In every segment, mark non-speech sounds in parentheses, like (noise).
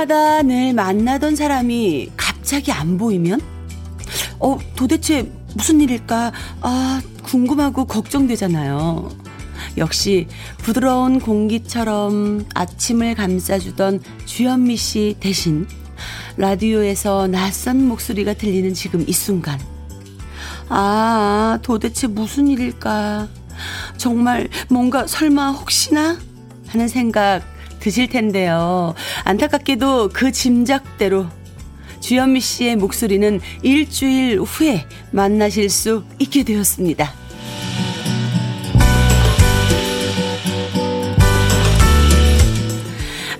아침마다 늘 만나던 사람이 갑자기 안 보이면? 어, 도대체 무슨 일일까? 아, 궁금하고 걱정되잖아요. 역시 부드러운 공기처럼 아침을 감싸주던 주현미 씨 대신 라디오에서 낯선 목소리가 들리는 지금 이 순간. 아, 도대체 무슨 일일까? 정말 뭔가 설마 혹시나? 하는 생각 드실 텐데요. 안타깝게도 그 짐작대로 주현미 씨의 목소리는 일주일 후에 만나실 수 있게 되었습니다.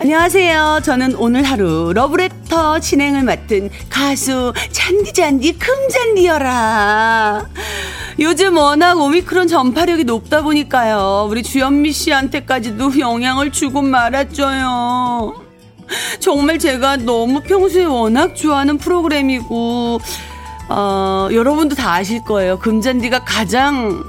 안녕하세요. 저는 오늘 하루 러브레터 진행을 맡은 가수 잔디잔디 금잔디여라. 요즘 워낙 오미크론 전파력이 높다 보니까요. 우리 주현미 씨한테까지도 영향을 주고 말았죠요. 정말 제가 너무 평소에 워낙 좋아하는 프로그램이고, 어, 여러분도 다 아실 거예요. 금잔디가 가장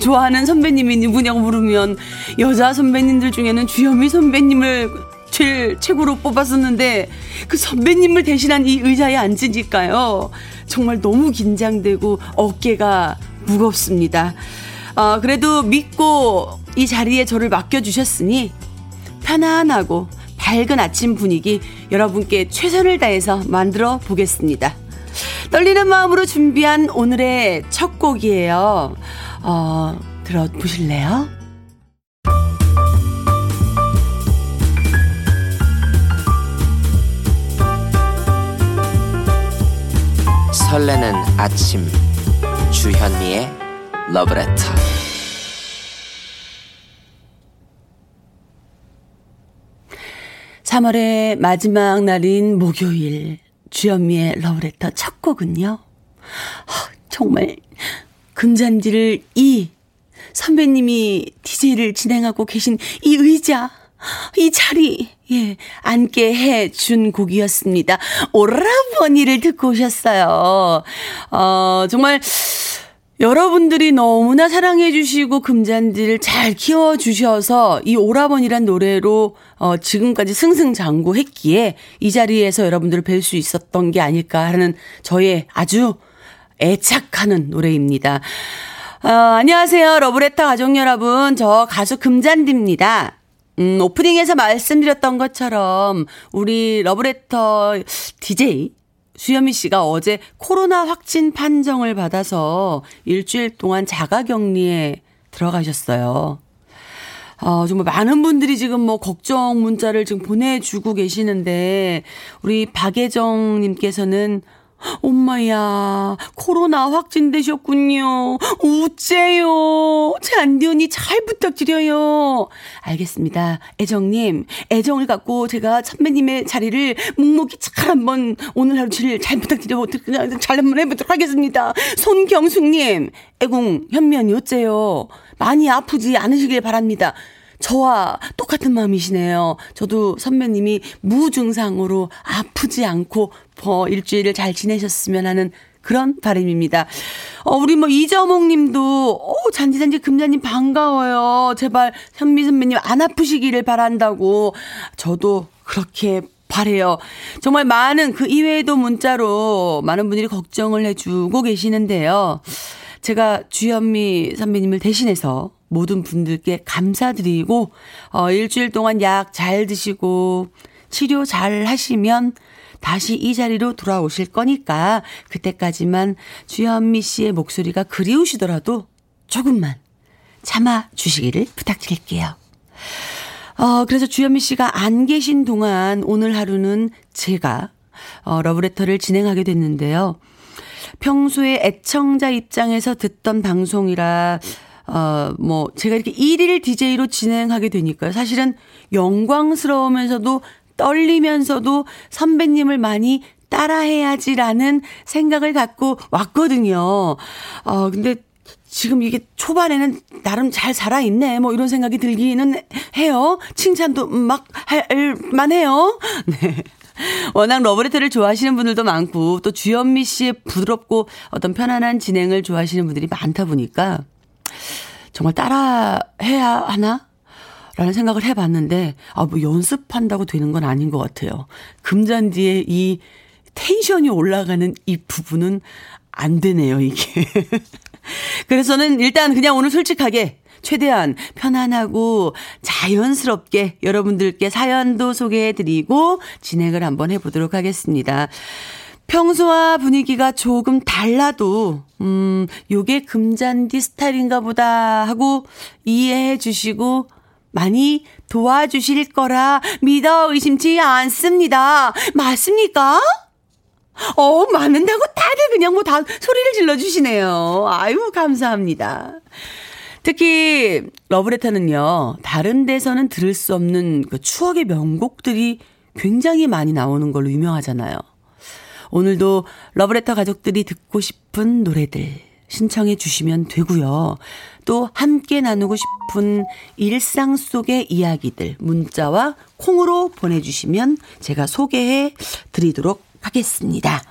좋아하는 선배님이 누구냐고 물으면 여자 선배님들 중에는 주현미 선배님을 제일 최고로 뽑았었는데 그 선배님을 대신한 이 의자에 앉으니까요. 정말 너무 긴장되고 어깨가 무겁습니다. 어, 그래도 믿고 이 자리에 저를 맡겨주셨으니 편안하고 밝은 아침 분위기 여러분께 최선을 다해서 만들어 보겠습니다. 떨리는 마음으로 준비한 오늘의 첫 곡이에요. 어, 들어보실래요? 설레는 아침. 주현미의 러브레터. (3월의) 마지막 날인 목요일 주현미의 러브레터 첫 곡은요. 정말 금잔디를 이 선배님이 DJ를 진행하고 계신 이 의자 이 자리, 예, 앉게 해 준 곡이었습니다. 오라버니를 듣고 오셨어요. 어, 정말, 여러분들이 너무나 사랑해주시고 금잔디를 잘 키워주셔서 이 오라버니란 노래로 어, 지금까지 승승장구했기에 이 자리에서 여러분들을 뵐 수 있었던 게 아닐까 하는 저의 아주 애착하는 노래입니다. 어, 안녕하세요. 러브레터 가족 여러분. 저 가수 금잔디입니다. 음, 오프닝에서 말씀드렸던 것처럼 우리 러브레터 DJ 수현미 씨가 어제 코로나 확진 판정을 받아서 일주일 동안 자가 격리에 들어가셨어요. 어, 정말 많은 분들이 지금 뭐 걱정 문자를 지금 보내주고 계시는데 우리 박예정 님께서는 엄마야, 코로나 확진되셨군요. 우째요. 잔디 언니 잘 부탁드려요. 알겠습니다. 애정님, 애정을 갖고 제가 선배님의 자리를 묵묵히 잘 한번 오늘 하루 잘 부탁드려 잘 한번 해보도록 하겠습니다. 손경숙님, 애공 현면이 어째요? 많이 아프지 않으시길 바랍니다. 저와 똑같은 마음이시네요. 저도 선배님이 무증상으로 아프지 않고 어, 일주일을 잘 지내셨으면 하는 그런 바람입니다. 어, 우리 뭐 이정옥 님도, 어, 잔디잔디 금자님 반가워요. 제발 현미 선배님 안 아프시기를 바란다고. 저도 그렇게 바래요. 정말 많은 그 이외에도 문자로 많은 분들이 걱정을 해주고 계시는데요. 제가 주현미 선배님을 대신해서 모든 분들께 감사드리고, 어, 일주일 동안 약 잘 드시고, 치료 잘 하시면 다시 이 자리로 돌아오실 거니까, 그때까지만 주현미 씨의 목소리가 그리우시더라도 조금만 참아 주시기를 부탁드릴게요. 어, 그래서 주현미 씨가 안 계신 동안 오늘 하루는 제가 어, 러브레터를 진행하게 됐는데요. 평소에 애청자 입장에서 듣던 방송이라 어, 뭐, 제가 이렇게 1일 DJ로 진행하게 되니까요. 사실은 영광스러우면서도 떨리면서도 선배님을 많이 따라해야지라는 생각을 갖고 왔거든요. 어, 근데 지금 이게 초반에는 나름 잘 살아있네. 뭐 이런 생각이 들기는 해요. 칭찬도 막 할 만해요. (laughs) 네. 워낙 러브레터를 좋아하시는 분들도 많고 또 주현미 씨의 부드럽고 어떤 편안한 진행을 좋아하시는 분들이 많다 보니까 정말 따라 해야 하나? 라는 생각을 해봤는데, 아, 뭐 연습한다고 되는 건 아닌 것 같아요. 금잔디의 이 텐션이 올라가는 이 부분은 안 되네요, 이게. (laughs) 그래서는 일단 그냥 오늘 솔직하게 최대한 편안하고 자연스럽게 여러분들께 사연도 소개해드리고 진행을 한번 해보도록 하겠습니다. 평소와 분위기가 조금 달라도, 음, 요게 금잔디 스타일인가 보다 하고 이해해 주시고 많이 도와주실 거라 믿어 의심치 않습니다. 맞습니까? 어, 맞는다고 다들 그냥 뭐 다 소리를 질러주시네요. 아유, 감사합니다. 특히, 러브레터는요, 다른 데서는 들을 수 없는 그 추억의 명곡들이 굉장히 많이 나오는 걸로 유명하잖아요. 오늘도 러브레터 가족들이 듣고 싶은 노래들 신청해 주시면 되고요. 또 함께 나누고 싶은 일상 속의 이야기들 문자와 콩으로 보내주시면 제가 소개해 드리도록 하겠습니다.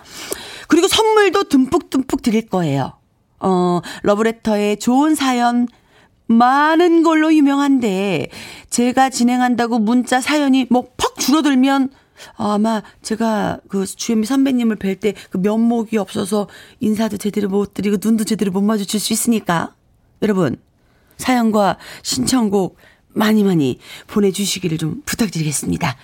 그리고 선물도 듬뿍듬뿍 드릴 거예요. 어, 러브레터의 좋은 사연 많은 걸로 유명한데 제가 진행한다고 문자 사연이 뭐 팍 줄어들면 아마 제가 그 주현미 선배님을 뵐 때 그 면목이 없어서 인사도 제대로 못 드리고 눈도 제대로 못 마주칠 수 있으니까 여러분 사연과 신청곡 많이 많이 보내주시기를 좀 부탁드리겠습니다.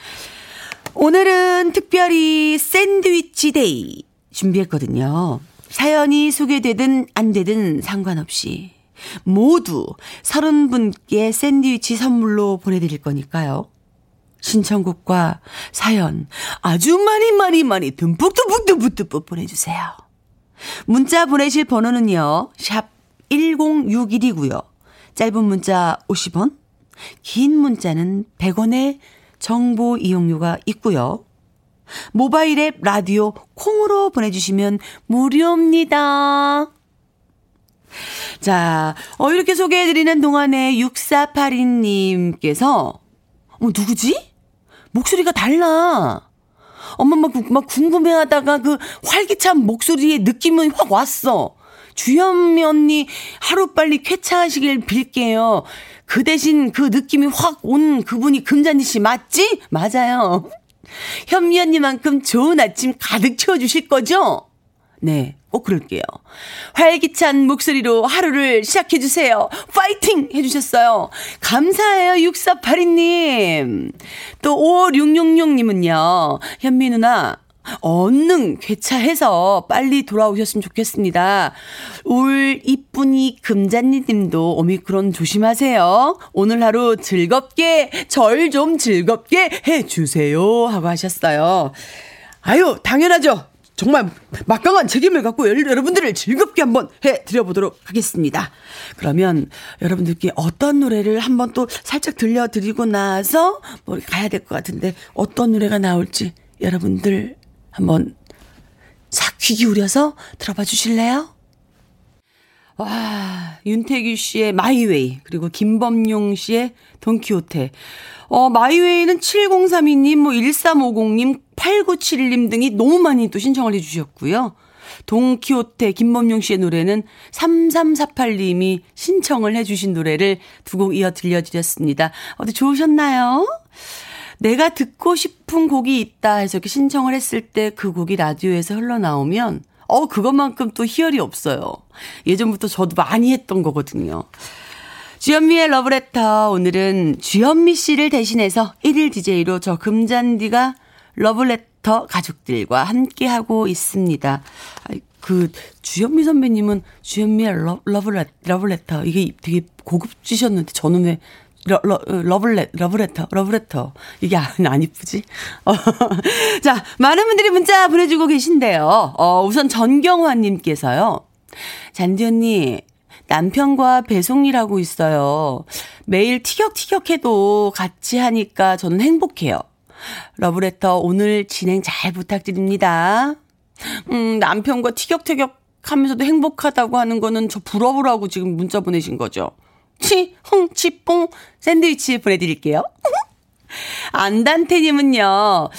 오늘은 특별히 샌드위치 데이 준비했거든요. 사연이 소개되든 안 되든 상관없이 모두 서른 분께 샌드위치 선물로 보내드릴 거니까요. 신청곡과 사연 아주 많이 많이 많이 듬뿍 듬뿍 듬뿍 듬뿍 보내주세요. 문자 보내실 번호는요. 샵 1061이고요. 짧은 문자 50원, 긴 문자는 100원의 정보 이용료가 있고요. 모바일 앱 라디오 콩으로 보내주시면 무료입니다. 자, 어, 이렇게 소개해드리는 동안에 6482님께서, 어, 누구지? 목소리가 달라. 엄마 막, 막 궁금해하다가 그 활기찬 목소리의 느낌은 확 왔어. 주현미 언니 하루빨리 쾌차하시길 빌게요. 그 대신 그 느낌이 확 온 그분이 금잔디 씨 맞지? 맞아요. (laughs) 현미 언니만큼 좋은 아침 가득 채워주실 거죠? 네, 꼭 그럴게요. 활기찬 목소리로 하루를 시작해주세요. 파이팅! 해주셨어요. 감사해요, 6482님. 또 5666님은요, 현미 누나, 얼른 괴차해서 빨리 돌아오셨으면 좋겠습니다. 울 이쁜이 금잔니님도 오미크론 조심하세요. 오늘 하루 즐겁게 절 좀 즐겁게 해주세요 하고 하셨어요. 아유 당연하죠. 정말 막강한 책임을 갖고 여러분들을 즐겁게 한번 해 드려 보도록 하겠습니다. 그러면 여러분들께 어떤 노래를 한번 또 살짝 들려드리고 나서 뭐 가야 될 것 같은데 어떤 노래가 나올지 여러분들 한번 싹 귀 기울여서 들어봐 주실래요? 와, 윤태규 씨의 마이웨이, 그리고 김범용 씨의 돈키호테. 어, 마이웨이는 7032님, 뭐 1350님, 8971님 등이 너무 많이 또 신청을 해주셨고요. 동키호테 김범용 씨의 노래는 3348님이 신청을 해주신 노래를 두 곡 이어 들려드렸습니다. 어디 좋으셨나요? 내가 듣고 싶은 곡이 있다 해서 이렇게 신청을 했을 때 그 곡이 라디오에서 흘러나오면 어, 그것만큼 또 희열이 없어요. 예전부터 저도 많이 했던 거거든요. 주현미의 러브레터. 오늘은 주현미 씨를 대신해서 1일 DJ로 저 금잔디가 러브레터 가족들과 함께하고 있습니다. 그, 주현미 선배님은 주현미의 러브레터. 이게 되게 고급지셨는데 저는 왜 러, 러, 러블레, 러브레터, 러브레터. 이게 안, 안 이쁘지? 어. (laughs) 자, 많은 분들이 문자 보내주고 계신데요. 어, 우선 전경화님께서요. 잔디 언니, 남편과 배송 일하고 있어요. 매일 티격티격해도 같이 하니까 저는 행복해요. 러브레터 오늘 진행 잘 부탁드립니다. 음, 남편과 티격태격 하면서도 행복하다고 하는 거는 저 부러우라고 지금 문자 보내신 거죠. 치, 흥, 치뽕 샌드위치 보내드릴게요. (laughs) 안단테님은요,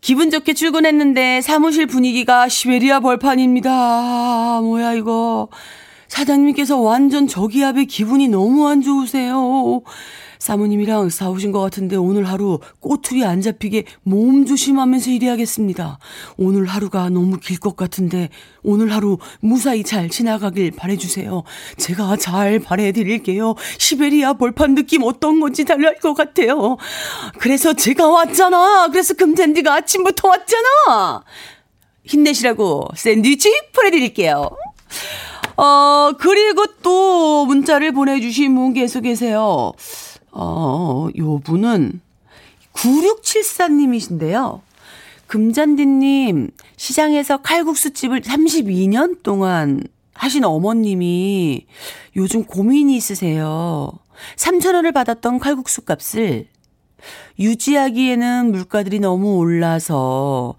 기분 좋게 출근했는데 사무실 분위기가 시베리아 벌판입니다. 뭐야, 이거. 사장님께서 완전 저기압에 기분이 너무 안 좋으세요. 사모님이랑 싸우신 것 같은데 오늘 하루 꼬투리 안 잡히게 몸 조심하면서 일해야겠습니다. 오늘 하루가 너무 길 것 같은데 오늘 하루 무사히 잘 지나가길 바래주세요. 제가 잘 바래드릴게요. 시베리아 벌판 느낌 어떤 건지 달랄 것 같아요. 그래서 제가 왔잖아. 그래서 금잔디가 아침부터 왔잖아. 힘내시라고 샌드위치 보내드릴게요. 어, 그리고 또 문자를 보내주신 분 계속 계세요. 어, 요 분은 9674님이신데요. 금잔디님, 시장에서 칼국수집을 32년 동안 하신 어머님이 요즘 고민이 있으세요. 3천원을 받았던 칼국수 값을 유지하기에는 물가들이 너무 올라서,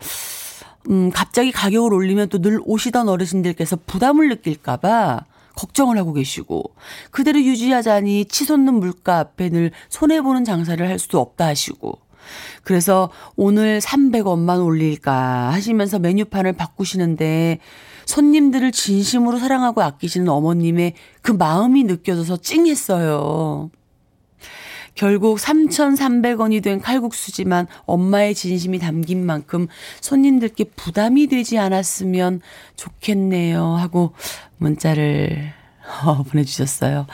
음, 갑자기 가격을 올리면 또 늘 오시던 어르신들께서 부담을 느낄까봐 걱정을 하고 계시고 그대로 유지하자니 치솟는 물가 앞에 늘 손해보는 장사를 할 수도 없다 하시고 그래서 오늘 300원만 올릴까 하시면서 메뉴판을 바꾸시는데 손님들을 진심으로 사랑하고 아끼시는 어머님의 그 마음이 느껴져서 찡했어요. 결국 3,300원이 된 칼국수지만 엄마의 진심이 담긴 만큼 손님들께 부담이 되지 않았으면 좋겠네요. 하고 문자를 어, 보내주셨어요.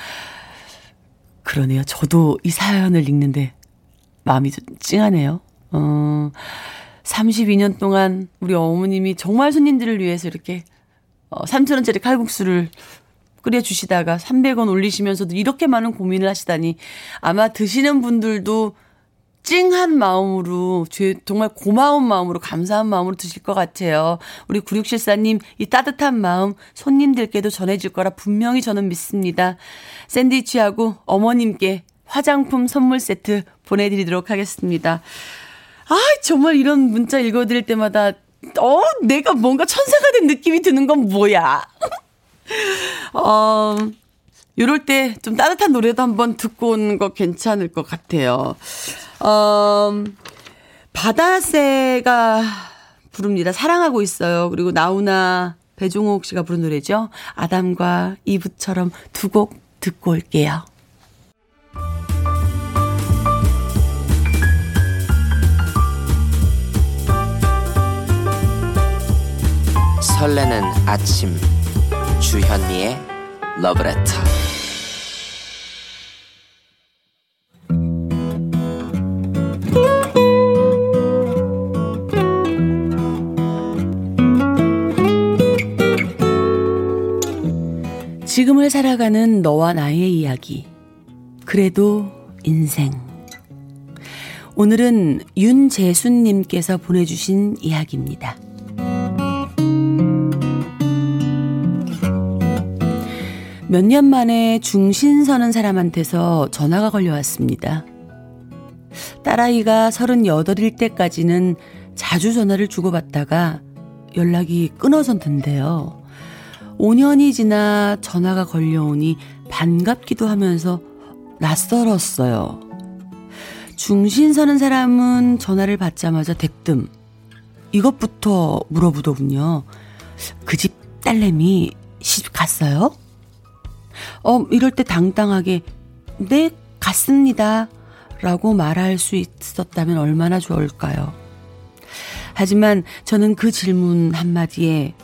그러네요. 저도 이 사연을 읽는데 마음이 좀 찡하네요. 어, 32년 동안 우리 어머님이 정말 손님들을 위해서 이렇게 어, 3,000원짜리 칼국수를 끓여주시다가 300원 올리시면서도 이렇게 많은 고민을 하시다니 아마 드시는 분들도 찡한 마음으로, 정말 고마운 마음으로, 감사한 마음으로 드실 것 같아요. 우리 9674님, 이 따뜻한 마음 손님들께도 전해질 거라 분명히 저는 믿습니다. 샌드위치하고 어머님께 화장품 선물 세트 보내드리도록 하겠습니다. 아, 정말 이런 문자 읽어드릴 때마다, 어, 내가 뭔가 천사가 된 느낌이 드는 건 뭐야? (laughs) 어, 요럴 때 좀 따뜻한 노래도 한번 듣고 오는 거 괜찮을 것 같아요. 어, 바다새가 부릅니다. 사랑하고 있어요. 그리고 나훈아 배종옥 씨가 부른 노래죠. 아담과 이브처럼 두 곡 듣고 올게요. 설레는 아침 주현미의 러브레터 지금을 살아가는 너와 나의 이야기. 그래도 인생. 오늘은 윤재순님께서 보내주신 이야기입니다. 몇 년 만에 중신 서는 사람한테서 전화가 걸려왔습니다. 딸아이가 38일 때까지는 자주 전화를 주고받다가 연락이 끊어졌는데요. 5년이 지나 전화가 걸려오니 반갑기도 하면서 낯설었어요. 중신 서는 사람은 전화를 받자마자 대뜸 이것부터 물어보더군요. 그 집 딸내미 시집 갔어요? 어, 이럴 때 당당하게, 네, 갔습니다. 라고 말할 수 있었다면 얼마나 좋을까요? 하지만 저는 그 질문 한마디에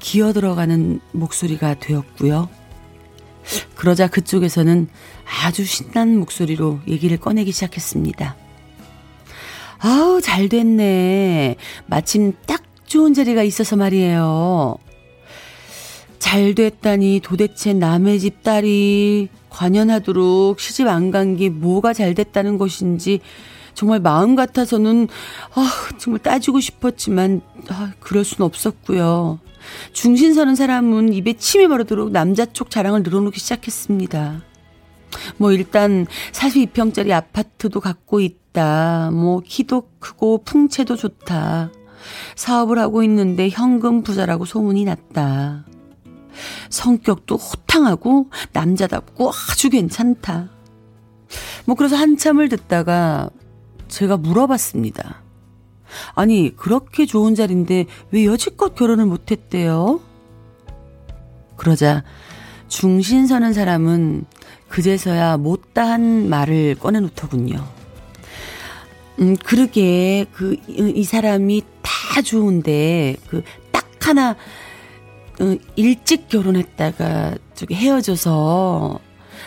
기어 들어가는 목소리가 되었고요. 그러자 그쪽에서는 아주 신난 목소리로 얘기를 꺼내기 시작했습니다. 아우, 잘 됐네. 마침 딱 좋은 자리가 있어서 말이에요. 잘 됐다니 도대체 남의 집 딸이 관연하도록 시집 안 간 게 뭐가 잘 됐다는 것인지 정말 마음 같아서는 아, 정말 따지고 싶었지만 아, 그럴 순 없었고요. 중신 서는 사람은 입에 침이 마르도록 남자 쪽 자랑을 늘어놓기 시작했습니다. 뭐 일단 42평짜리 아파트도 갖고 있다. 뭐 키도 크고 풍채도 좋다. 사업을 하고 있는데 현금 부자라고 소문이 났다. 성격도 호탕하고 남자답고 아주 괜찮다. 뭐 그래서 한참을 듣다가 제가 물어봤습니다. 아니, 그렇게 좋은 자리인데 왜 여지껏 결혼을 못했대요? 그러자 중신 서는 사람은 그제서야 못다한 말을 꺼내놓더군요. 음, 그러게, 그, 이 사람이 다 좋은데, 그, 딱 하나, 어, 일찍 결혼했다가, 저기 헤어져서,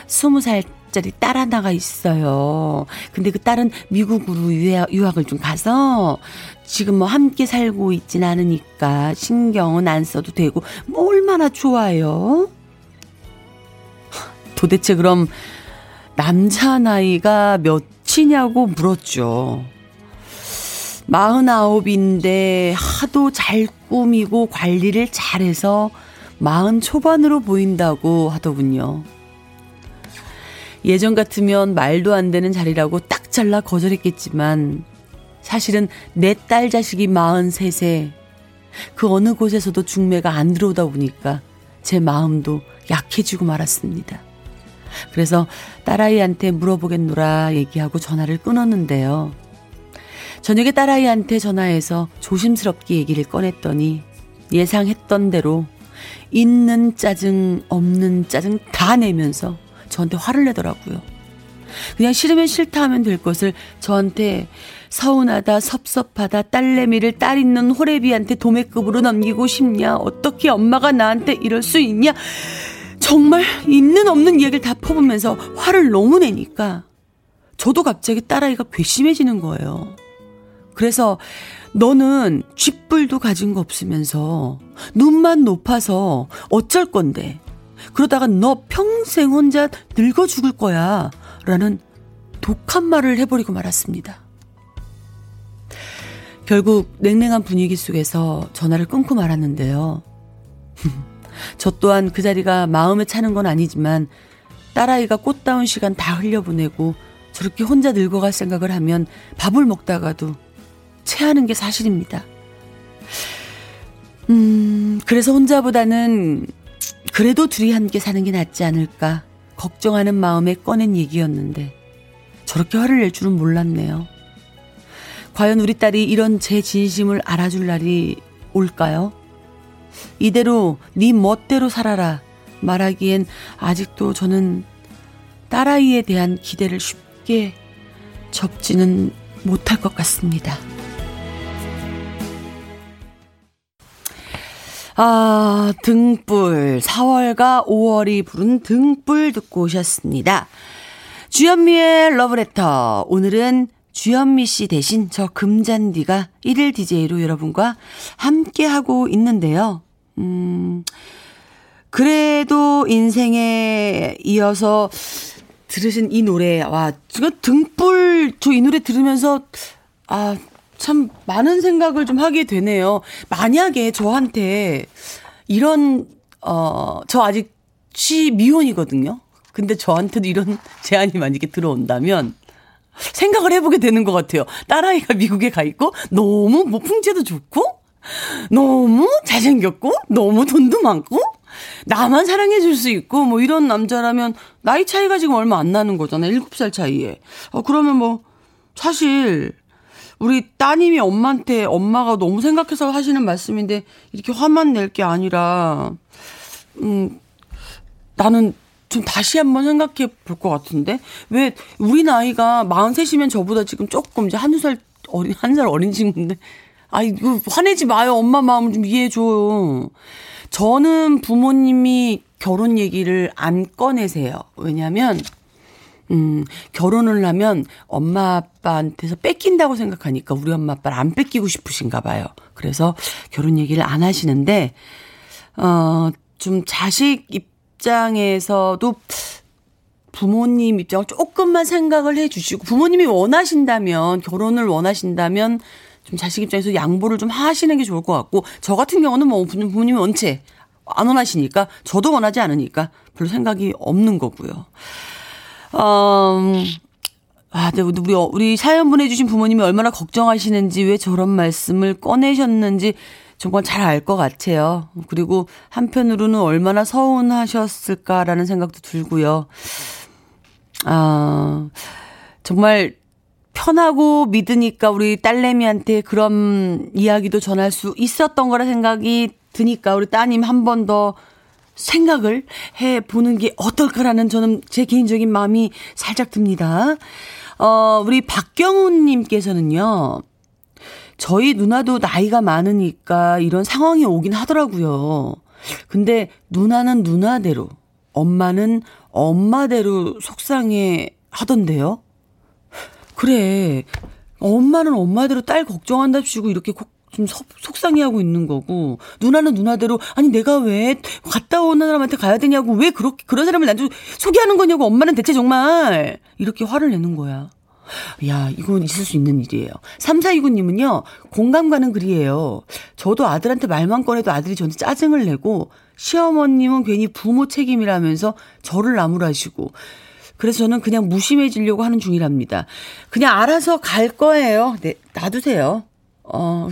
스무 살 짜리 딸 하나가 있어요. 근데 그 딸은 미국으로 유학, 유학 을 좀 가서, 지금 뭐 함께 살고 있진 않으니까, 신경은 안 써도 되고, 뭐 얼마나 좋아요? 도대체 그럼, 남자 나이가 몇이냐고 물었죠. 마흔아홉인데 하도 잘 꾸미고 관리를 잘해서 마흔 초반으로 보인다고 하더군요. 예전 같으면 말도 안 되는 자리라고 딱 잘라 거절했겠지만 사실은 내 딸 자식이 마흔 셋에 그 어느 곳에서도 중매가 안 들어오다 보니까 제 마음도 약해지고 말았습니다. 그래서 딸아이한테 물어보겠노라 얘기하고 전화를 끊었는데요. 저녁에 딸아이한테 전화해서 조심스럽게 얘기를 꺼냈더니 예상했던 대로 있는 짜증, 없는 짜증 다 내면서 저한테 화를 내더라고요. 그냥 싫으면 싫다 하면 될 것을 저한테 서운하다, 섭섭하다, 딸내미를 딸 있는 호래비한테 도매급으로 넘기고 싶냐? 어떻게 엄마가 나한테 이럴 수 있냐? 정말 있는 없는 이야기를 다 퍼보면서 화를 너무 내니까 저도 갑자기 딸아이가 괘씸해지는 거예요. 그래서 너는 쥐뿔도 가진 거 없으면서 눈만 높아서 어쩔 건데 그러다가 너 평생 혼자 늙어 죽을 거야 라는 독한 말을 해버리고 말았습니다. 결국 냉랭한 분위기 속에서 전화를 끊고 말았는데요. (laughs) 저 또한 그 자리가 마음에 차는 건 아니지만 딸아이가 꽃다운 시간 다 흘려보내고 저렇게 혼자 늙어갈 생각을 하면 밥을 먹다가도 체하는 게 사실입니다. 음, 그래서 혼자보다는 그래도 둘이 함께 사는 게 낫지 않을까 걱정하는 마음에 꺼낸 얘기였는데 저렇게 화를 낼 줄은 몰랐네요. 과연 우리 딸이 이런 제 진심을 알아줄 날이 올까요? 이대로 네 멋대로 살아라 말하기엔 아직도 저는 딸아이에 대한 기대를 쉽게 접지는 못할 것 같습니다. 아, 등불. 4월과 5월이 부른 등불 듣고 오셨습니다. 주현미의 러브레터. 오늘은 주현미 씨 대신 저 금잔디가 1일 DJ로 여러분과 함께하고 있는데요. 음, 그래도 인생에 이어서 들으신 이 노래, 와, 지금 등불, 저 이 노래 들으면서, 아, 참 많은 생각을 좀 하게 되네요. 만약에 저한테 이런, 어, 저 아직 시 미혼이거든요. 근데 저한테도 이런 (laughs) 제안이 만약에 들어온다면, 생각을 해보게 되는 것 같아요. 딸아이가 미국에 가 있고, 너무 뭐 풍채도 좋고, 너무 잘생겼고, 너무 돈도 많고, 나만 사랑해 줄 수 있고, 뭐 이런 남자라면, 나이 차이가 지금 얼마 안 나는 거잖아. 7살 차이에. 어, 그러면 뭐, 사실, 우리 따님이 엄마한테 엄마가 너무 생각해서 하시는 말씀인데, 이렇게 화만 낼 게 아니라, 음, 나는 좀 다시 한번 생각해 볼 것 같은데? 왜, 우리 나이가 43이면 저보다 지금 조금 이제 한두 살 어린, (laughs) 한 살 어린 친구인데, 아이고, 화내지 마요. 엄마 마음을 좀 이해해 줘요. 저는 부모님이 결혼 얘기를 안 꺼내세요. 왜냐면, 음, 결혼을 하면 엄마 아빠한테서 뺏긴다고 생각하니까 우리 엄마 아빠를 안 뺏기고 싶으신가 봐요. 그래서 결혼 얘기를 안 하시는데, 어, 좀 자식 입장에서도 부모님 입장을 조금만 생각을 해 주시고, 부모님이 원하신다면, 결혼을 원하신다면, 좀 자식 입장에서 양보를 좀 하시는 게 좋을 것 같고 저 같은 경우는 뭐 부모님이 원체 안 원하시니까 저도 원하지 않으니까 별로 생각이 없는 거고요. 음, 아, 우리, 우리 사연 보내주신 부모님이 얼마나 걱정하시는지 왜 저런 말씀을 꺼내셨는지 정말 잘 알 것 같아요. 그리고 한편으로는 얼마나 서운하셨을까라는 생각도 들고요. 아, 정말 편하고 믿으니까 우리 딸내미한테 그런 이야기도 전할 수 있었던 거라 생각이 드니까 우리 따님 한 번 더 생각을 해 보는 게 어떨까라는 저는 제 개인적인 마음이 살짝 듭니다. 어, 우리 박경훈님께서는요, 저희 누나도 나이가 많으니까 이런 상황이 오긴 하더라고요. 근데 누나는 누나대로, 엄마는 엄마대로 속상해 하던데요? 그래. 엄마는 엄마대로 딸 걱정한답시고 이렇게 좀 속상해하고 있는 거고 누나는 누나대로 아니 내가 왜 갔다 오는 사람한테 가야 되냐고 왜 그렇게 그런 사람을 나한테 소개하는 거냐고 엄마는 대체 정말 이렇게 화를 내는 거야. 야, 이건 있을 수 있는 일이에요. 3429님은요, 공감 가는 글이에요. 저도 아들한테 말만 꺼내도 아들이 저한테 짜증을 내고, 시어머님은 괜히 부모 책임이라면서 저를 나무라시고, 그래서 저는 그냥 무심해지려고 하는 중이랍니다. 그냥 알아서 갈 거예요. 네, 놔두세요. 어,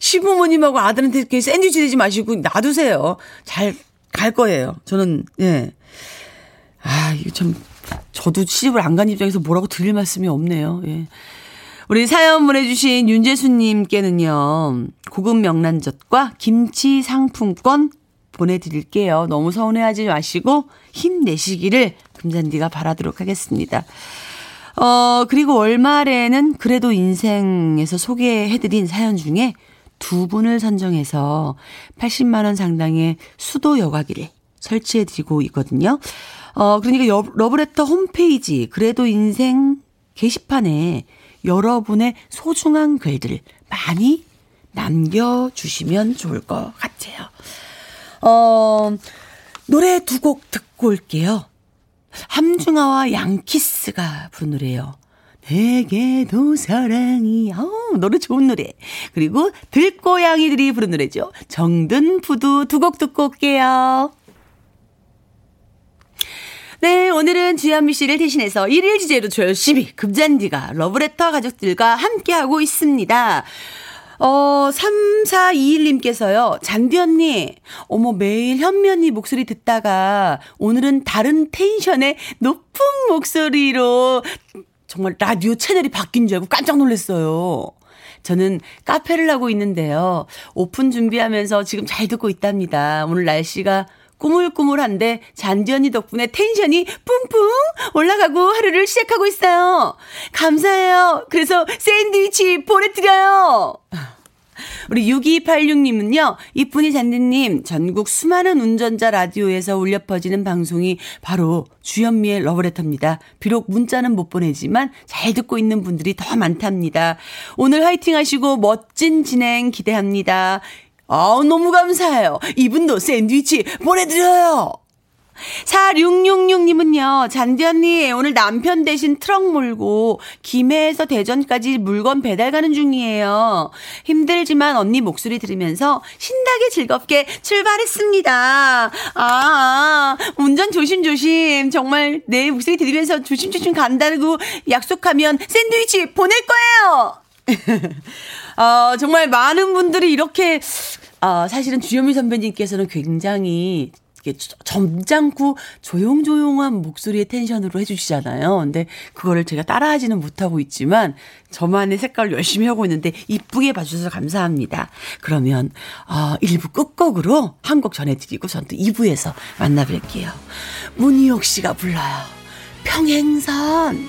시부모님하고 아들한테 이렇게 샌드위치 되지 마시고 놔두세요. 잘 갈 거예요. 저는, 예. 아, 이거 참, 저도 시집을 안 간 입장에서 뭐라고 드릴 말씀이 없네요. 예. 우리 사연 보내주신 윤재수님께는요, 고급 명란젓과 김치 상품권 보내드릴게요. 너무 서운해하지 마시고 힘내시기를 금잔디가 바라도록 하겠습니다. 어, 그리고 월말에는 그래도 인생에서 소개해드린 사연 중에 두 분을 선정해서 80만원 상당의 수도 여과기를 설치해드리고 있거든요. 어, 그러니까 여, 러브레터 홈페이지, 그래도 인생 게시판에 여러분의 소중한 글들 많이 남겨주시면 좋을 것 같아요. 어, 노래 두 곡 듣고 올게요. 함중아와 양키스가 부른 노래예요. 내게도 사랑이, 어 노래 좋은 노래. 그리고 들고양이들이 부른 노래죠. 정든 부두 두 곡 듣고 올게요. 네, 오늘은 주현미 씨를 대신해서 일일 DJ로 열심히 금잔디가 러브레터 가족들과 함께하고 있습니다. 어, 3421님께서요, 잔디 언니, 어머, 매일 현미 언니 목소리 듣다가 오늘은 다른 텐션의 높은 목소리로 정말 라디오 채널이 바뀐 줄 알고 깜짝 놀랐어요. 저는 카페를 하고 있는데요. 오픈 준비하면서 지금 잘 듣고 있답니다. 오늘 날씨가 꾸물꾸물한데 잔디 언니 덕분에 텐션이 뿜뿜 올라가고 하루를 시작하고 있어요. 감사해요. 그래서 샌드위치 보내드려요. 우리 6286님은요, 이쁜이 잔디님, 전국 수많은 운전자 라디오에서 울려 퍼지는 방송이 바로 주현미의 러브레터입니다. 비록 문자는 못 보내지만 잘 듣고 있는 분들이 더 많답니다. 오늘 화이팅 하시고 멋진 진행 기대합니다. 아우, 너무 감사해요. 이분도 샌드위치 보내드려요. 4666님은요, 잔디 언니, 오늘 남편 대신 트럭 몰고 김해에서 대전까지 물건 배달 가는 중이에요. 힘들지만 언니 목소리 들으면서 신나게 즐겁게 출발했습니다. 아, 아 운전 조심조심. 정말 내 목소리 들으면서 조심조심 간다고 약속하면 샌드위치 보낼 거예요. (laughs) 어, 정말 많은 분들이 이렇게, 어, 사실은 주현미 선배님께서는 굉장히 점잖고 조용조용한 목소리의 텐션으로 해주시잖아요. 근데 그거를 제가 따라하지는 못하고 있지만 저만의 색깔을 열심히 하고 있는데 이쁘게 봐주셔서 감사합니다. 그러면 어, 1부 끝곡으로 한 곡 전해드리고 전 또 2부에서 만나뵐게요. 문희옥 씨가 불러요. 평행선.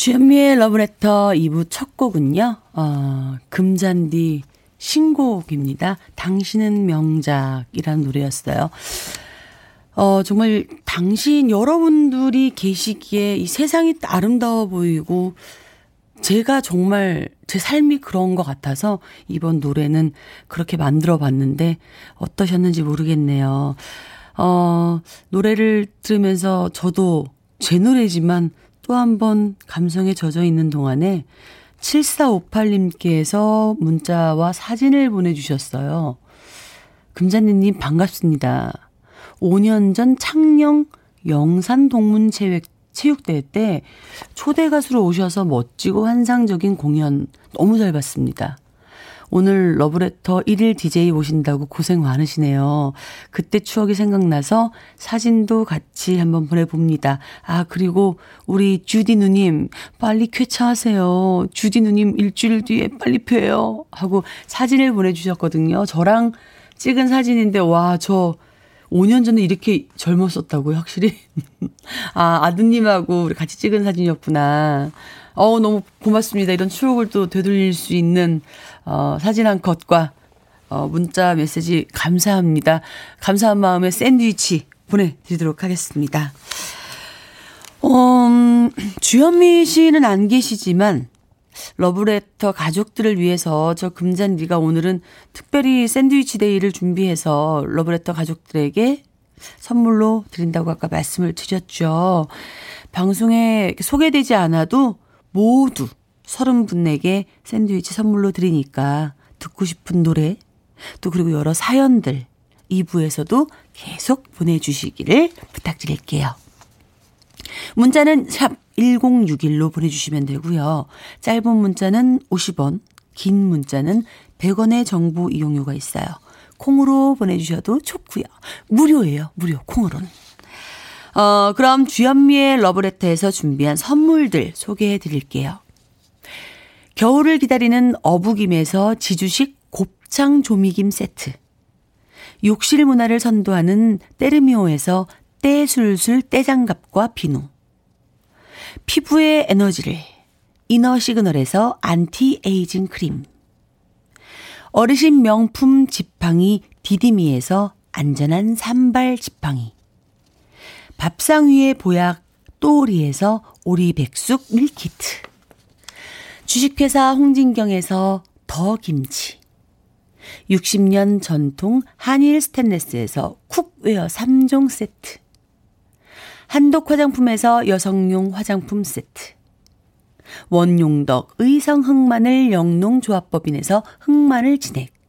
주현미의 러브레터 2부 첫 곡은요, 어, 금잔디 신곡입니다. 당신은 명작이라는 노래였어요. 어, 정말 당신 여러분들이 계시기에 이 세상이 아름다워 보이고 제가 정말 제 삶이 그런 것 같아서 이번 노래는 그렇게 만들어 봤는데 어떠셨는지 모르겠네요. 어, 노래를 들으면서 저도 제 노래지만 또 한 번 감성에 젖어 있는 동안에 7458님께서 문자와 사진을 보내주셨어요. 금잔디님 반갑습니다. 5년 전 창녕 영산 동문 체육 체육대회 때 초대 가수로 오셔서 멋지고 환상적인 공연 너무 잘 봤습니다. 오늘 러브레터 1일 DJ 오신다고 고생 많으시네요. 그때 추억이 생각나서 사진도 같이 한번 보내봅니다. 아, 그리고 우리 주디 누님, 빨리 쾌차하세요. 주디 누님 일주일 뒤에 빨리 뵈요. 하고 사진을 보내주셨거든요. 저랑 찍은 사진인데, 와, 저 5년 전에 이렇게 젊었었다고요, 확실히? (laughs) 아, 아드님하고 우리 같이 찍은 사진이었구나. 어 너무 고맙습니다. 이런 추억을 또 되돌릴 수 있는, 어, 사진 한 컷과, 어, 문자 메시지 감사합니다. 감사한 마음에 샌드위치 보내드리도록 하겠습니다. 음, 주현미 씨는 안 계시지만, 러브레터 가족들을 위해서 저 금잔디가 오늘은 특별히 샌드위치 데이를 준비해서 러브레터 가족들에게 선물로 드린다고 아까 말씀을 드렸죠. 방송에 소개되지 않아도 모두 서른 분에게 샌드위치 선물로 드리니까 듣고 싶은 노래 또 그리고 여러 사연들 2부에서도 계속 보내주시기를 부탁드릴게요. 문자는 샵 1061로 보내주시면 되고요. 짧은 문자는 50원, 긴 문자는 100원의 정보 이용료가 있어요. 콩으로 보내주셔도 좋고요. 무료예요. 무료 콩으로는. 어, 그럼 주현미의 러브레터에서 준비한 선물들 소개해 드릴게요. 겨울을 기다리는 어부김에서 지주식 곱창 조미김 세트. 욕실 문화를 선도하는 때르미오에서 떼술술 떼장갑과 비누. 피부의 에너지를 이너 시그널에서 안티 에이징 크림. 어르신 명품 지팡이 디디미에서 안전한 삼발 지팡이. 밥상 위의 보약 또오리에서 오리백숙 밀키트. 주식회사 홍진경에서 더 김치. 60년 전통 한일 스탠레스에서 cookware 3종 세트. 한독 화장품에서 여성용 화장품 세트. 원용덕 의성 흑마늘 영농조합법인에서 흑마늘 진액.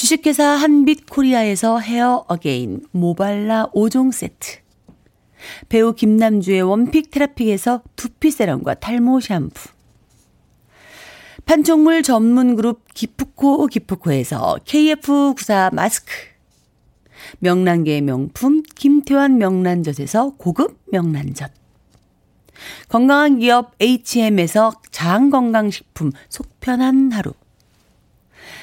주식회사 한빛 코리아에서 헤어 어게인 모발라 5종 세트. 배우 김남주의 원픽 테라픽에서 두피 세럼과 탈모 샴푸. 판촉물 전문 그룹 기프코 기프코에서 KF94 마스크. 명란계의 명품 김태환 명란젓에서 고급 명란젓. 건강한 기업 HM에서 장건강식품 속편한 하루.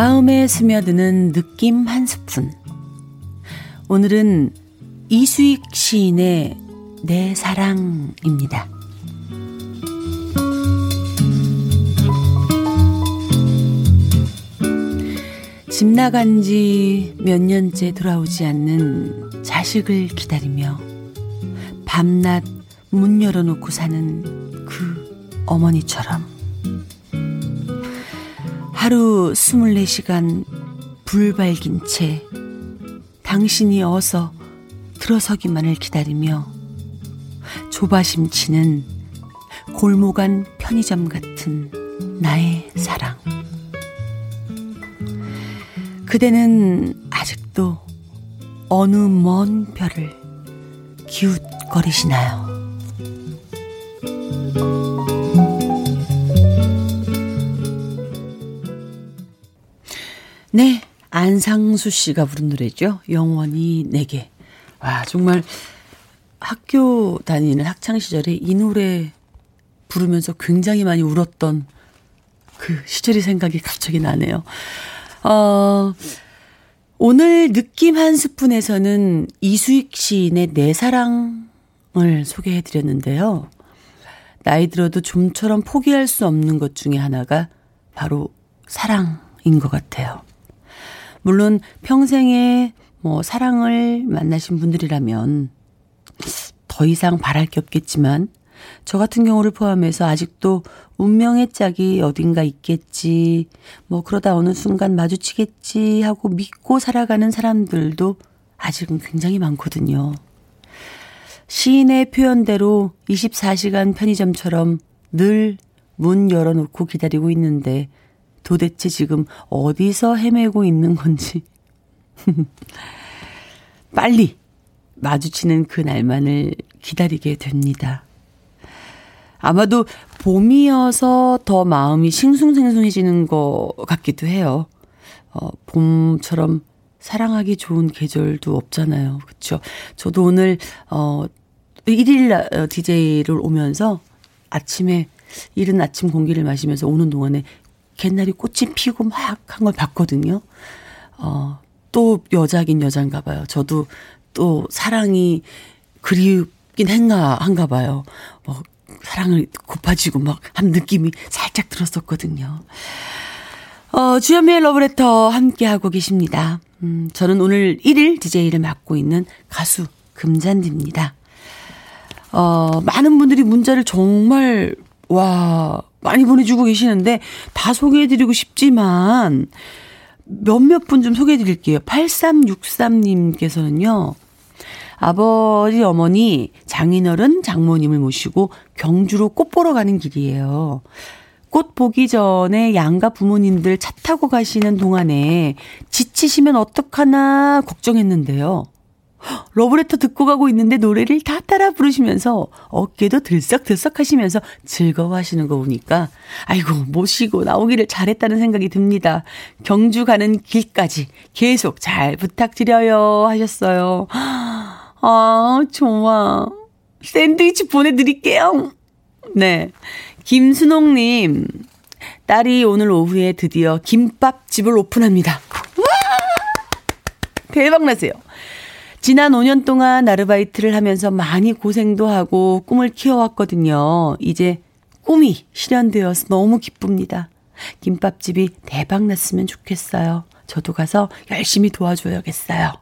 마음에 스며드는 느낌 한 스푼. 오늘은 이수익 시인의 내 사랑입니다. 집 나간 지 몇 년째 돌아오지 않는 자식을 기다리며 밤낮 문 열어놓고 사는 그 어머니처럼 하루 24시간 불 밝인 채 당신이 어서 들어서기만을 기다리며 조바심 치는 골목 안 편의점 같은 나의 사랑. 그대는 아직도 어느 먼 별을 기웃거리시나요? 네, 안상수 씨가 부른 노래죠. 영원히 내게. 와, 정말 학교 다니는 학창 시절에 이 노래 부르면서 굉장히 많이 울었던 그 시절이 생각이 갑자기 나네요. 어, 오늘 느낌 한 스푼에서는 이수익 시인의 내 사랑을 소개해 드렸는데요. 나이 들어도 좀처럼 포기할 수 없는 것 중에 하나가 바로 사랑인 것 같아요. 물론 평생에 뭐 사랑을 만나신 분들이라면 더 이상 바랄 게 없겠지만 저 같은 경우를 포함해서 아직도 운명의 짝이 어딘가 있겠지, 뭐 그러다 어느 순간 마주치겠지 하고 믿고 살아가는 사람들도 아직은 굉장히 많거든요. 시인의 표현대로 24시간 편의점처럼 늘 문 열어놓고 기다리고 있는데 도대체 지금 어디서 헤매고 있는 건지. (laughs) 빨리 마주치는 그 날만을 기다리게 됩니다. 아마도 봄이어서 더 마음이 싱숭생숭해지는 것 같기도 해요. 어, 봄처럼 사랑하기 좋은 계절도 없잖아요. 그쵸? 저도 오늘, 어, 1일 DJ를 오면서 아침에 이른 아침 공기를 마시면서 오는 동안에 갯날이 꽃이 피고 막 한 걸 봤거든요. 어, 또 여자긴 여잔가 봐요. 저도 또 사랑이 그립긴 한가, 한가 봐요. 뭐, 사랑을 고파지고 막 한 느낌이 살짝 들었었거든요. 어, 주현미의 러브레터 함께하고 계십니다. 음, 저는 오늘 1일 DJ를 맡고 있는 가수 금잔디입니다. 어, 많은 분들이 문자를 정말, 와, 많이 보내주고 계시는데 다 소개해드리고 싶지만 몇몇 분 좀 소개해드릴게요. 8363님께서는요. 아버지, 어머니, 장인어른, 장모님을 모시고 경주로 꽃 보러 가는 길이에요. 꽃 보기 전에 양가 부모님들 차 타고 가시는 동안에 지치시면 어떡하나 걱정했는데요. 러브레터 듣고 가고 있는데 노래를 다 따라 부르시면서 어깨도 들썩들썩 하시면서 즐거워하시는 거 보니까 아이고 모시고 나오기를 잘했다는 생각이 듭니다. 경주 가는 길까지 계속 잘 부탁드려요 하셨어요. 아 좋아. 샌드위치 보내드릴게요. 네. 김순옥님, 딸이 오늘 오후에 드디어 김밥집을 오픈합니다. 대박 나세요. 지난 5년 동안 아르바이트를 하면서 많이 고생도 하고 꿈을 키워왔거든요. 이제 꿈이 실현되어서 너무 기쁩니다. 김밥집이 대박 났으면 좋겠어요. 저도 가서 열심히 도와줘야겠어요.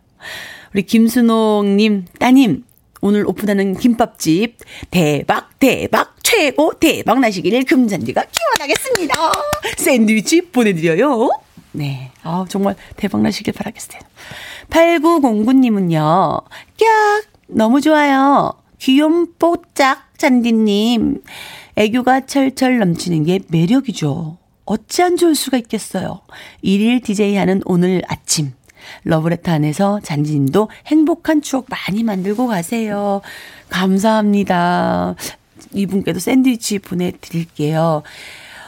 우리 김순옥님, 따님, 오늘 오픈하는 김밥집 대박, 대박, 최고 대박 나시기를 금잔디가 기원하겠습니다. 샌드위치 보내드려요. 네. 아 정말 대박 나시길 바라겠어요. 8909님은요, 깍! 너무 좋아요. 귀염 뽀짝 잔디님. 애교가 철철 넘치는 게 매력이죠. 어찌 안 좋을 수가 있겠어요. 일일 DJ 하는 오늘 아침. 러브레터 안에서 잔디님도 행복한 추억 많이 만들고 가세요. 감사합니다. 이분께도 샌드위치 보내드릴게요.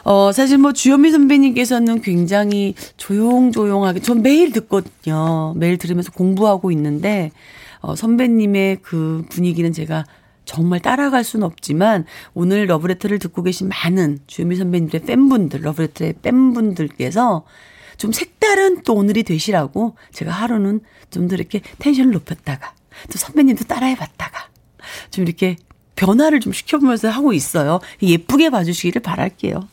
어, 사실 뭐 주현미 선배님께서는 굉장히 조용조용하게, 전 매일 듣거든요. 매일 들으면서 공부하고 있는데, 어, 선배님의 그 분위기는 제가 정말 따라갈 수는 없지만 오늘 러브레터를 듣고 계신 많은 주현미 선배님들의 팬분들, 러브레터의 팬분들께서 좀 색다른 또 오늘이 되시라고 제가 하루는 좀 더 이렇게 텐션을 높였다가 또 선배님도 따라해 봤다가 좀 이렇게 변화를 좀 시켜보면서 하고 있어요. 예쁘게 봐주시기를 바랄게요.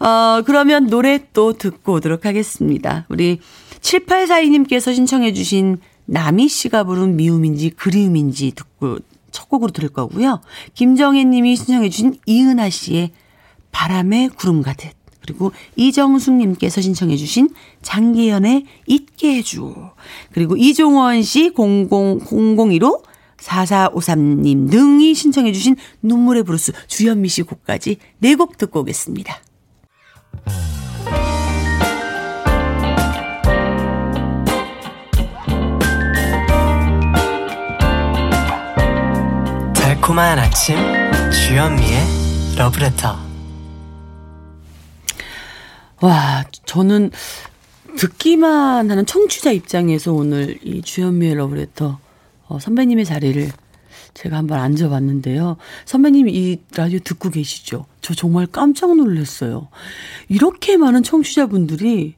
어, 그러면 노래 또 듣고 오도록 하겠습니다. 우리 7842님께서 신청해주신 나미 씨가 부른 미움인지 그리움인지 듣고 첫 곡으로 들을 거고요. 김정혜 님이 신청해주신 이은하 씨의 바람의 구름 가득. 그리고 이정숙 님께서 신청해 주신 장계현의 잊게 해주오. 그리고 이종원 씨 00, 002로 4453님 등이 신청해 주신 눈물의 블루스 주현미 씨 곡까지 네 곡 듣고 오겠습니다. 달콤한 아침 주현미의 러브레터. 와, 저는 듣기만 하는 청취자 입장에서 오늘 이 주현미의 러브레터 어, 선배님의 자리를 제가 한번 앉아봤는데요. 선배님 이 라디오 듣고 계시죠? 저 정말 깜짝 놀랐어요. 이렇게 많은 청취자분들이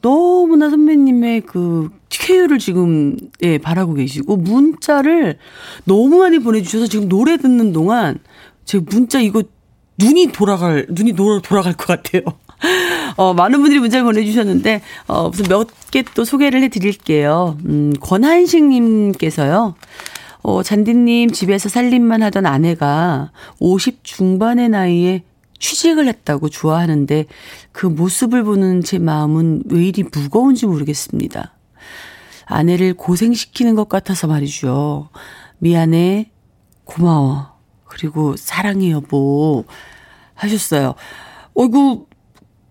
너무나 선배님의 그 쾌유를 지금 예, 바라고 계시고 문자를 너무 많이 보내주셔서 지금 노래 듣는 동안 제 문자 이거 눈이 돌아갈 눈이 돌아 돌아갈 것 같아요. (laughs) 어, 많은 분들이 문자를 보내주셨는데, 어, 무슨 몇 개 또 소개를 해드릴게요. 음, 권한식님께서요. 어, 잔디님 집에서 살림만 하던 아내가 50 중반의 나이에 취직을 했다고 좋아하는데 그 모습을 보는 제 마음은 왜 이리 무거운지 모르겠습니다. 아내를 고생시키는 것 같아서 말이죠. 미안해, 고마워, 그리고 사랑해 여보 하셨어요. 어이구,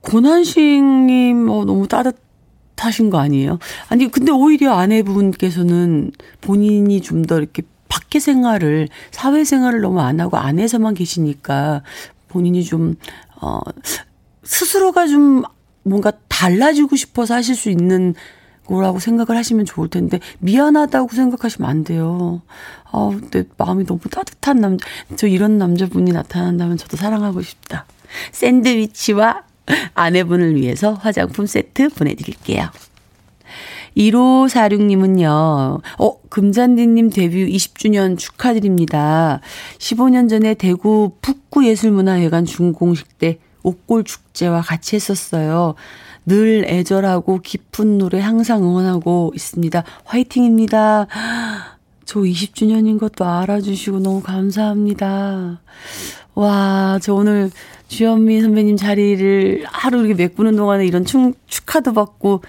고난식님, 어, 너무 따뜻 하신 거 아니에요? 아니, 근데 오히려 아내분께서는 본인이 좀 더 이렇게 밖에 생활을, 사회 생활을 너무 안 하고 안에서만 계시니까 본인이 좀, 어, 스스로가 좀 뭔가 달라지고 싶어서 하실 수 있는 거라고 생각을 하시면 좋을 텐데, 미안하다고 생각하시면 안 돼요. 아, 내 마음이 너무 따뜻한 남자, 저 이런 남자분이 나타난다면 저도 사랑하고 싶다. 샌드위치와 아내분을 위해서 화장품 세트 보내드릴게요. 1546님은요, 어, 금잔디님 데뷔 20주년 축하드립니다. 15년 전에 대구 북구예술문화회관 준공식 때 옥골 축제와 같이 했었어요. 늘 애절하고 깊은 노래 항상 응원하고 있습니다. 화이팅입니다. 저 20주년인 것도 알아주시고 너무 감사합니다. 와, 저 오늘 주현미 선배님 자리를 하루 이렇게 메꾸는 동안에 이런 축, 축하도 받고,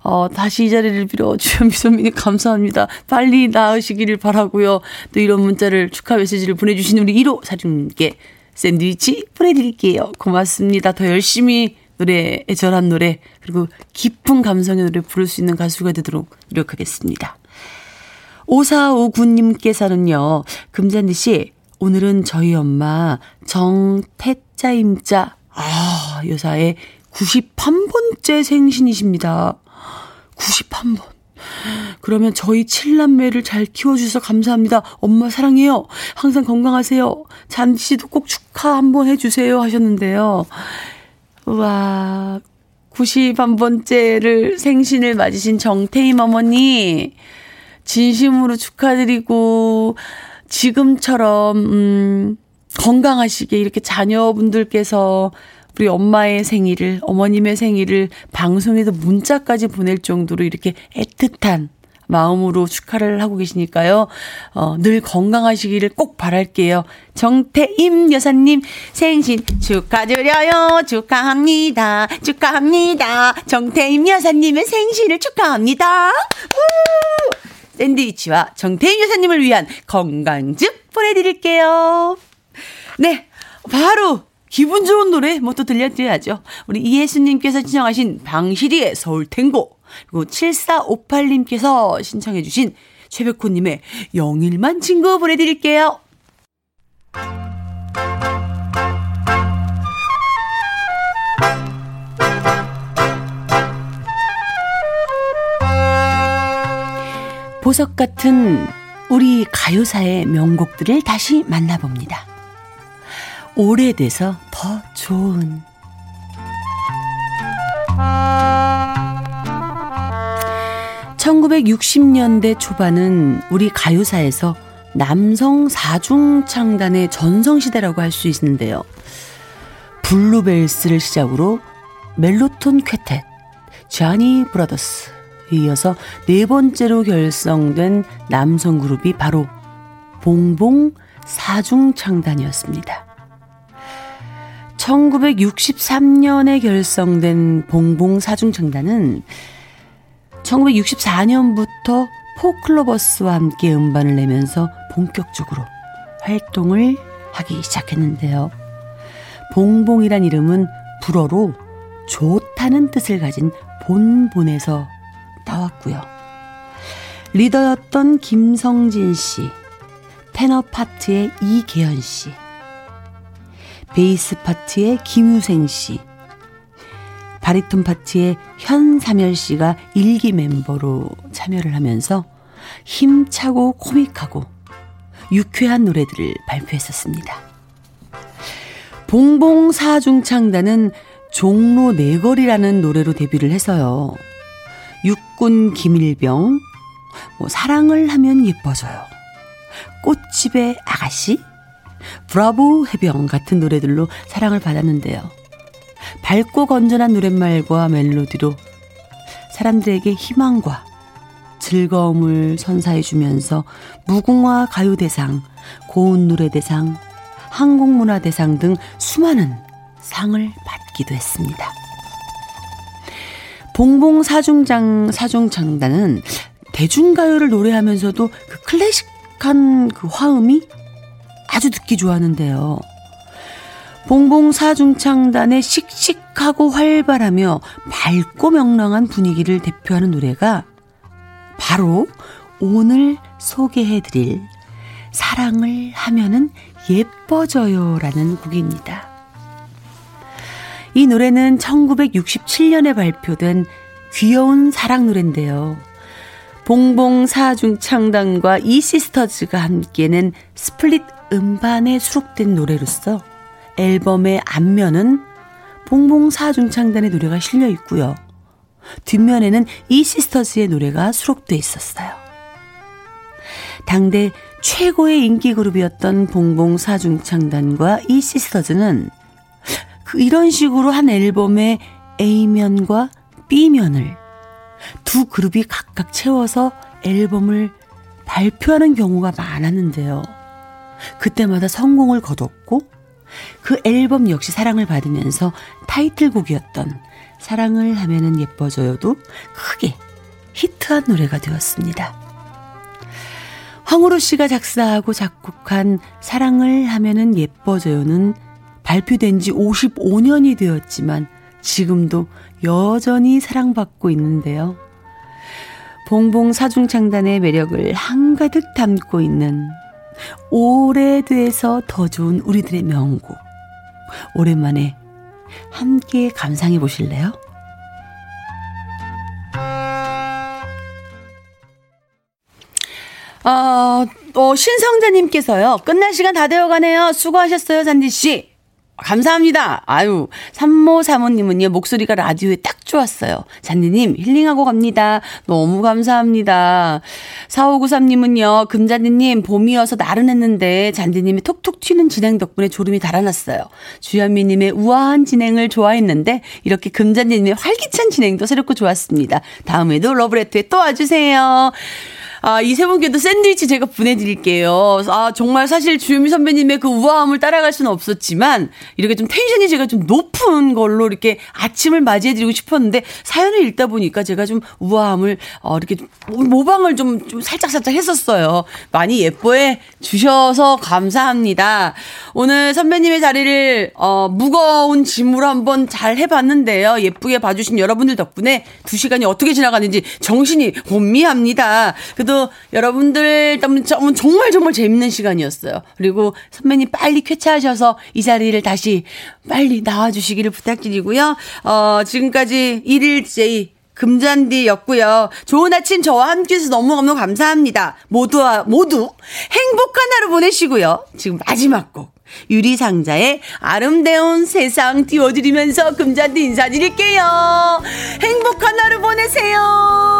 어, 다시 이 자리를 빌어 주현미 선배님 감사합니다. 빨리 나으시기를 바라고요. 또 이런 문자를 축하 메시지를 보내주신 우리 1호 사진님께 샌드위치 보내드릴게요. 고맙습니다. 더 열심히 노래, 애절한 노래, 그리고 깊은 감성의 노래 부를 수 있는 가수가 되도록 노력하겠습니다. 5459님께서는요, 금잔디 씨, 오늘은 저희 엄마 정태 자임자, 아, 여사의 91번째 생신이십니다. 91번. 그러면 저희 칠남매를 잘 키워주셔서 감사합니다. 엄마 사랑해요. 항상 건강하세요. 잔디 씨도 꼭 축하 한번 해주세요. 하셨는데요. 우와, 91번째를 생신을 맞으신 정태임 어머니, 진심으로 축하드리고, 지금처럼, 음, 건강하시게 이렇게 자녀분들께서 우리 엄마의 생일을, 어머님의 생일을 방송에서 문자까지 보낼 정도로 이렇게 애틋한 마음으로 축하를 하고 계시니까요. 어, 늘 건강하시기를 꼭 바랄게요. 정태임 여사님 생신 축하드려요. 축하합니다. 축하합니다. 정태임 여사님의 생신을 축하합니다. 우! 샌드위치와 정태임 여사님을 위한 건강즙 보내드릴게요. 네, 바로 기분 좋은 노래 뭐 또 들려드려야죠. 우리 이예수님께서 신청하신 방시리의 서울탱고 그리고 7458님께서 신청해 주신 최백호님의 영일만 친구 보내드릴게요. 보석 같은 우리 가요사의 명곡들을 다시 만나봅니다. 오래돼서 더 좋은 1960년대 초반은 우리 가요사에서 남성 사중창단의 전성시대라고 할 수 있는데요. 블루벨스를 시작으로 멜로톤 쿼텟, 자니 브라더스, 이어서 네 번째로 결성된 남성 그룹이 바로 봉봉 사중창단이었습니다. 1963년에 결성된 봉봉 사중창단은 1964년부터 포클로버스와 함께 음반을 내면서 본격적으로 활동을 하기 시작했는데요. 봉봉이란 이름은 불어로 좋다는 뜻을 가진 본본에서 나왔고요. 리더였던 김성진 씨, 테너 파트의 이계현 씨, 베이스 파트의 김유생 씨, 바리톤 파트의 현삼열 씨가 일기 멤버로 참여를 하면서 힘차고 코믹하고 유쾌한 노래들을 발표했었습니다. 봉봉 사중창단은 종로 네거리라는 노래로 데뷔를 해서요. 육군 김일병, 뭐 사랑을 하면 예뻐져요. 꽃집의 아가씨, 브라보 해병 같은 노래들로 사랑을 받았는데요. 밝고 건전한 노랫말과 멜로디로 사람들에게 희망과 즐거움을 선사해주면서 무궁화 가요대상, 고운 노래대상, 한국문화대상 등 수많은 상을 받기도 했습니다. 봉봉 사중장 사중창단은 대중가요를 노래하면서도 그 클래식한 그 화음이 아주 듣기 좋았는데요. 봉봉 사중창단의 씩씩하고 활발하며 밝고 명랑한 분위기를 대표하는 노래가 바로 오늘 소개해드릴 사랑을 하면은 예뻐져요라는 곡입니다. 이 노래는 1967년에 발표된 귀여운 사랑 노래인데요. 봉봉 사중창단과 이 시스터즈가 함께 낸 split 음반에 수록된 노래로서 앨범의 앞면은 봉봉 사중창단의 노래가 실려 있고요. 뒷면에는 이 시스터즈의 노래가 수록돼 있었어요. 당대 최고의 인기 그룹이었던 봉봉 사중창단과 이 시스터즈는 그 이런 식으로 한 앨범의 A면과 B면을 두 그룹이 각각 채워서 앨범을 발표하는 경우가 많았는데요. 그때마다 성공을 거뒀고 그 앨범 역시 사랑을 받으면서 타이틀곡이었던 사랑을 하면은 예뻐져요도 크게 히트한 노래가 되었습니다. 황우루 씨가 작사하고 작곡한 사랑을 하면은 예뻐져요는 발표된 지 55년이 되었지만 지금도 여전히 사랑받고 있는데요. 봉봉 사중창단의 매력을 한가득 담고 있는 오래돼서 더 좋은 우리들의 명곡. 오랜만에 함께 감상해 보실래요? 어, 어, 신성자님께서요. 끝날 시간 다 되어가네요. 수고하셨어요, 잔디씨. 감사합니다. 아유, 삼모 사모님은요, 목소리가 라디오에 딱 좋았어요. 잔디님, 힐링하고 갑니다. 너무 감사합니다. 4593님은요, 금잔디님, 봄이어서 나른했는데, 잔디님이 톡톡 튀는 진행 덕분에 졸음이 달아났어요. 주현미님의 우아한 진행을 좋아했는데, 이렇게 금잔디님의 활기찬 진행도 새롭고 좋았습니다. 다음에도 러브레터에 또 와주세요. 아, 이 세 분께도 샌드위치 제가 보내드릴게요. 아, 정말 사실 주유미 선배님의 그 우아함을 따라갈 수는 없었지만, 이렇게 좀 텐션이 제가 좀 높은 걸로 이렇게 아침을 맞이해드리고 싶었는데, 사연을 읽다 보니까 제가 좀 우아함을, 어, 이렇게 모방을 좀, 좀 살짝살짝 했었어요. 많이 예뻐해 주셔서 감사합니다. 오늘 선배님의 자리를, 어, 무거운 짐으로 한번 잘 해봤는데요. 예쁘게 봐주신 여러분들 덕분에 두 시간이 어떻게 지나가는지 정신이 혼미합니다. 그 래도 여러분들 정말 정말 재밌는 시간이었어요. 그리고 선배님 빨리 쾌차하셔서 이 자리를 다시 빨리 나와주시기를 부탁드리고요. 어, 지금까지 1일째 금잔디였고요. 좋은 아침 저와 함께해서 너무너무 감사합니다. 모두 모두 행복한 하루 보내시고요. 지금 마지막 곡 유리상자의 아름다운 세상 띄워드리면서 금잔디 인사드릴게요. 행복한 하루 보내세요.